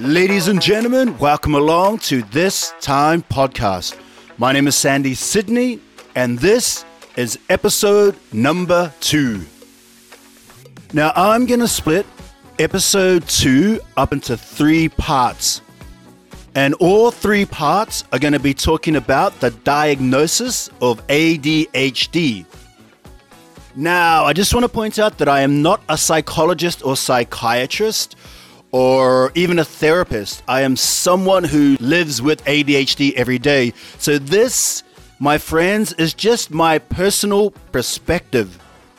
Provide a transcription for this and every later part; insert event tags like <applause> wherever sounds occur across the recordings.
Ladies and gentlemen, welcome along to This Time Podcast. My name is Sandy Sydney, and this is episode number two. Now, I'm going to split episode two up into three parts. And all three parts are going to be talking about the diagnosis of ADHD. Now, I just want to point out that I am not a psychologist or psychiatrist or even a therapist. I am someone who lives with ADHD every day. So, this, my friends, is just my personal perspective.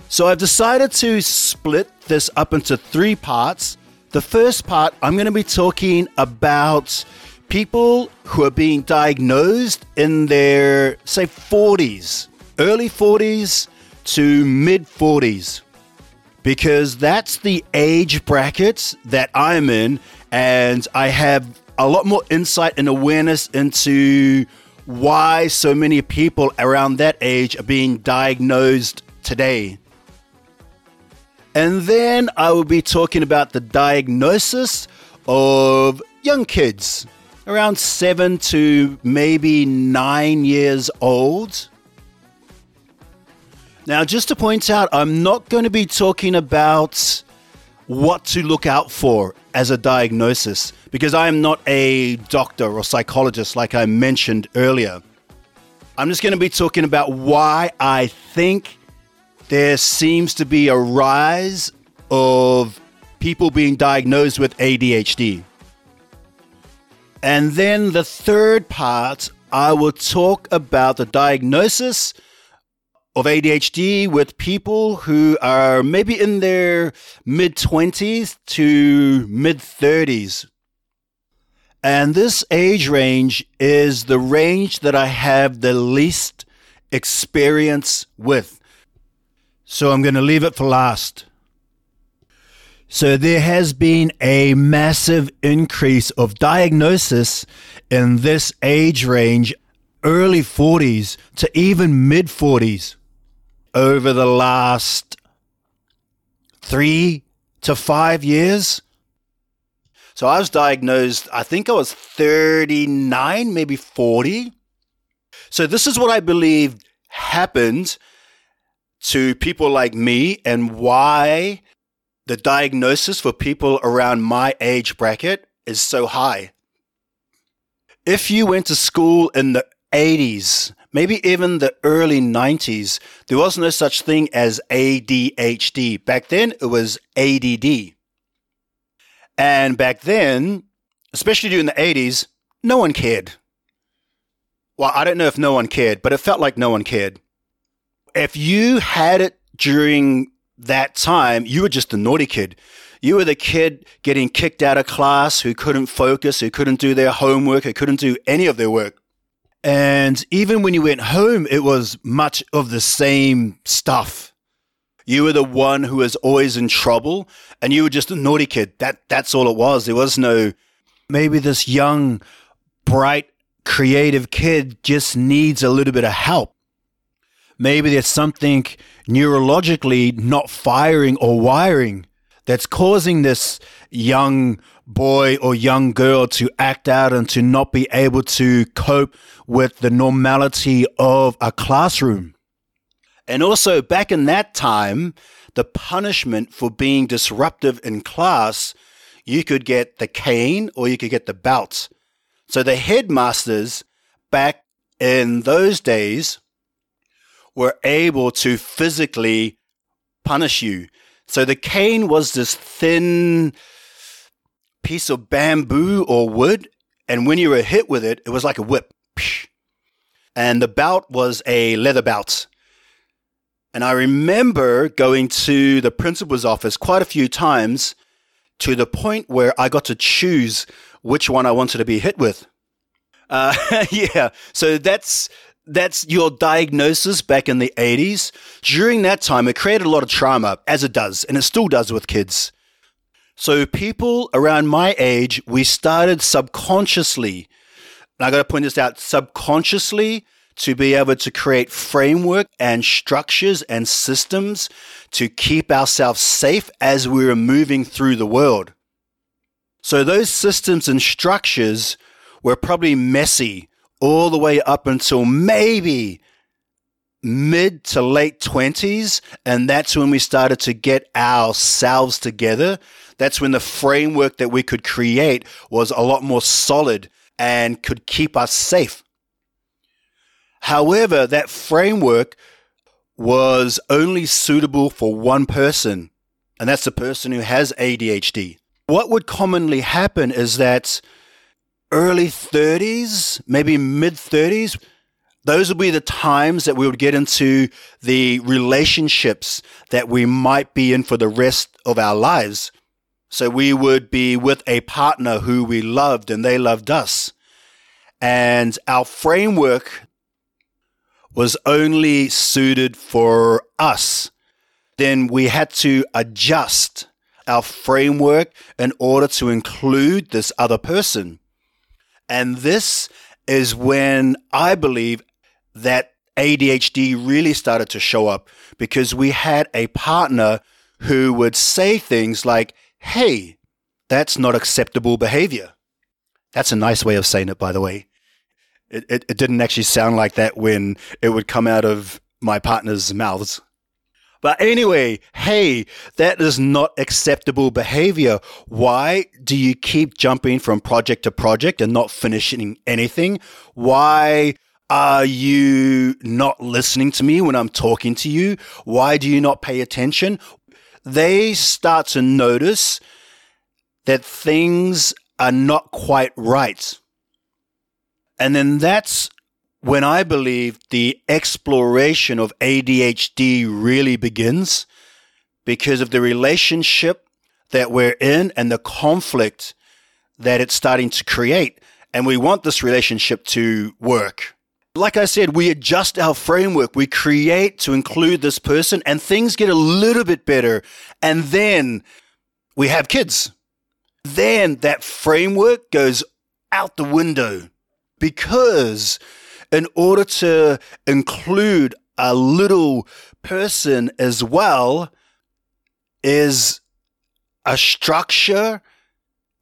So, I've decided to split this up into three parts. The first part, I'm going to be talking about people who are being diagnosed in their, say, 40s, early 40s to mid 40s, because that's the age bracket that I'm in, and I have a lot more insight and awareness into why so many people around that age are being diagnosed today. And then I will be talking about the diagnosis of young kids around seven to maybe nine years old. Now, just to point out, I'm not going to be talking about what to look out for as a diagnosis because I am not a doctor or psychologist like I mentioned earlier. I'm just going to be talking about why I think there seems to be a rise of people being diagnosed with ADHD. And then the third part, I will talk about the diagnosis of ADHD with people who are maybe in their mid 20s to mid 30s. And this age range is the range that I have the least experience with. So I'm going to leave it for last. So there has been a massive increase of diagnosis in this age range, early 40s to even mid 40s, over the last three to five years. So I was diagnosed, I think I was 39, maybe 40. So this is what I believe happened to people like me and why the diagnosis for people around my age bracket is so high. If you went to school in the 80s, maybe even the early 90s, there was no such thing as ADHD. Back then, it was ADD. And back then, especially during the 80s, no one cared. Well, I don't know if no one cared, but it felt like no one cared. If you had it during that time, you were just a naughty kid. You were the kid getting kicked out of class who couldn't focus, who couldn't do their homework, who couldn't do any of their work. And even when you went home, it was much of the same stuff. You were the one who was always in trouble, and you were just a naughty kid. That that's all it was. There was no maybe this young, bright, creative kid just needs a little bit of help. Maybe there's something neurologically not firing or wiring that's causing this young boy or young girl to act out and to not be able to cope with the normality of a classroom. And also, back in that time, the punishment for being disruptive in class, you could get the cane or you could get the belt. So the headmasters back in those days were able to physically punish you. So the cane was this thin piece of bamboo or wood, and when you were hit with it, it was like a whip. And the belt was a leather belt. And I remember going to the principal's office quite a few times to the point where I got to choose which one I wanted to be hit with. Uh, <laughs> yeah, so that's that's your diagnosis back in the 80s. During that time, it created a lot of trauma, as it does, and it still does with kids. So, people around my age, we started subconsciously, and I got to point this out subconsciously to be able to create framework and structures and systems to keep ourselves safe as we were moving through the world. So those systems and structures were probably messy all the way up until maybe mid to late 20s. And that's when we started to get ourselves together. That's when the framework that we could create was a lot more solid and could keep us safe. However, that framework was only suitable for one person, and that's the person who has ADHD. What would commonly happen is that early 30s, maybe mid 30s, those would be the times that we would get into the relationships that we might be in for the rest of our lives. So we would be with a partner who we loved and they loved us. And our framework was only suited for us. Then we had to adjust our framework in order to include this other person. And this is when I believe that ADHD really started to show up because we had a partner who would say things like, Hey, that's not acceptable behavior. That's a nice way of saying it, by the way. It, it, it didn't actually sound like that when it would come out of my partner's mouths. But anyway, hey, that is not acceptable behavior. Why do you keep jumping from project to project and not finishing anything? Why are you not listening to me when I'm talking to you? Why do you not pay attention? They start to notice that things are not quite right. And then that's when I believe the exploration of ADHD really begins because of the relationship that we're in and the conflict that it's starting to create. And we want this relationship to work. Like I said, we adjust our framework. We create to include this person and things get a little bit better. And then we have kids. Then that framework goes out the window because in order to include a little person as well is a structure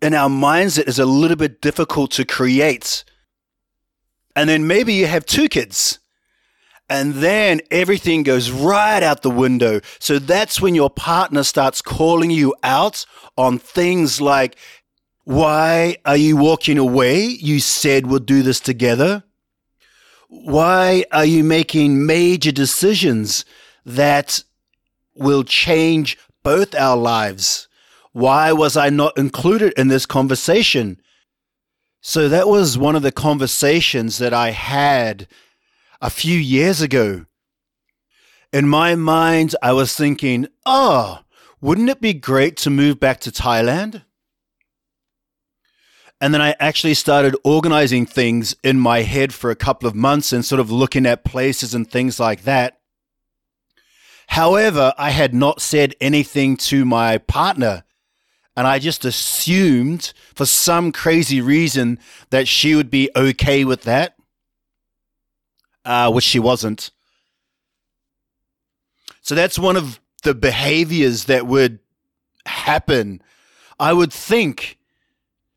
in our minds that is a little bit difficult to create and then maybe you have two kids. And then everything goes right out the window. So that's when your partner starts calling you out on things like, why are you walking away? You said we'll do this together. Why are you making major decisions that will change both our lives? Why was I not included in this conversation? So that was one of the conversations that I had a few years ago. In my mind, I was thinking, oh, wouldn't it be great to move back to Thailand? And then I actually started organizing things in my head for a couple of months and sort of looking at places and things like that. However, I had not said anything to my partner and I just assumed for some crazy reason that she would be okay with that, uh, which she wasn't. So that's one of the behaviors that would happen. I would think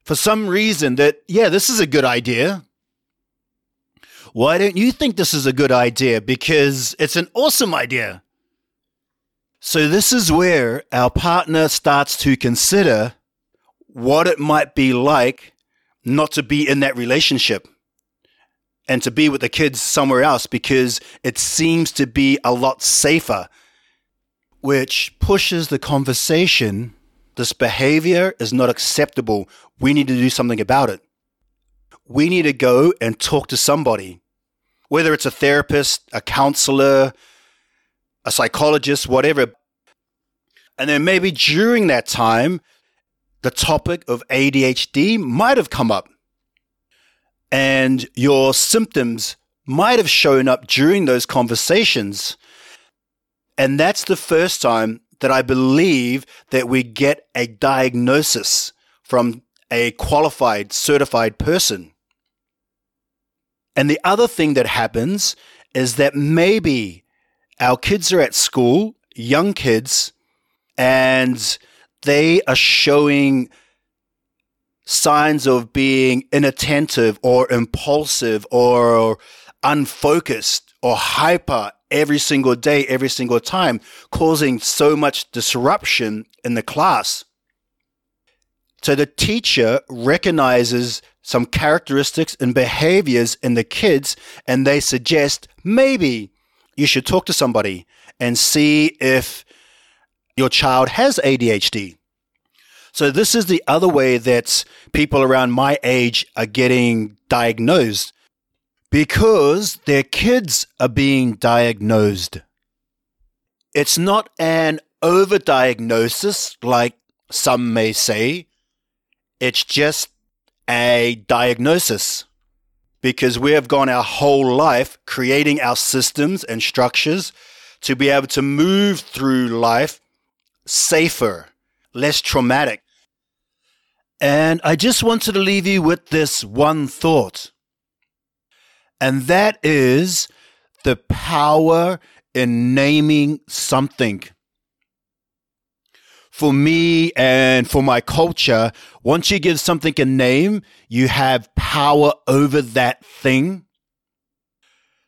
for some reason that, yeah, this is a good idea. Why don't you think this is a good idea? Because it's an awesome idea. So, this is where our partner starts to consider what it might be like not to be in that relationship and to be with the kids somewhere else because it seems to be a lot safer, which pushes the conversation. This behavior is not acceptable. We need to do something about it. We need to go and talk to somebody, whether it's a therapist, a counselor, a psychologist, whatever. And then maybe during that time, the topic of ADHD might have come up. And your symptoms might have shown up during those conversations. And that's the first time that I believe that we get a diagnosis from a qualified, certified person. And the other thing that happens is that maybe our kids are at school, young kids, and they are showing signs of being inattentive or impulsive or unfocused or hyper every single day, every single time, causing so much disruption in the class. So the teacher recognizes some characteristics and behaviors in the kids and they suggest maybe you should talk to somebody and see if your child has ADHD. So this is the other way that people around my age are getting diagnosed because their kids are being diagnosed. It's not an overdiagnosis like some may say. It's just a diagnosis because we have gone our whole life creating our systems and structures to be able to move through life safer, less traumatic. And I just wanted to leave you with this one thought. And that is the power in naming something. For me and for my culture, once you give something a name, you have power over that thing.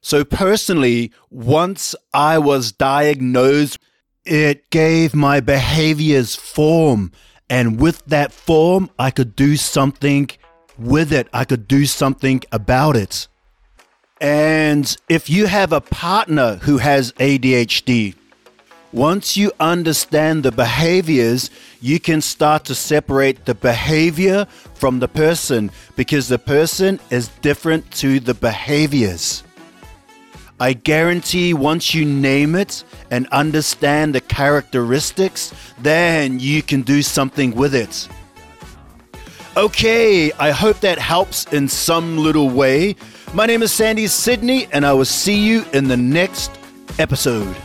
So personally, once I was diagnosed, it gave my behaviors form. And with that form, I could do something with it. I could do something about it. And if you have a partner who has ADHD, once you understand the behaviors, you can start to separate the behavior from the person because the person is different to the behaviors. I guarantee once you name it and understand the characteristics, then you can do something with it. Okay, I hope that helps in some little way. My name is Sandy Sydney, and I will see you in the next episode.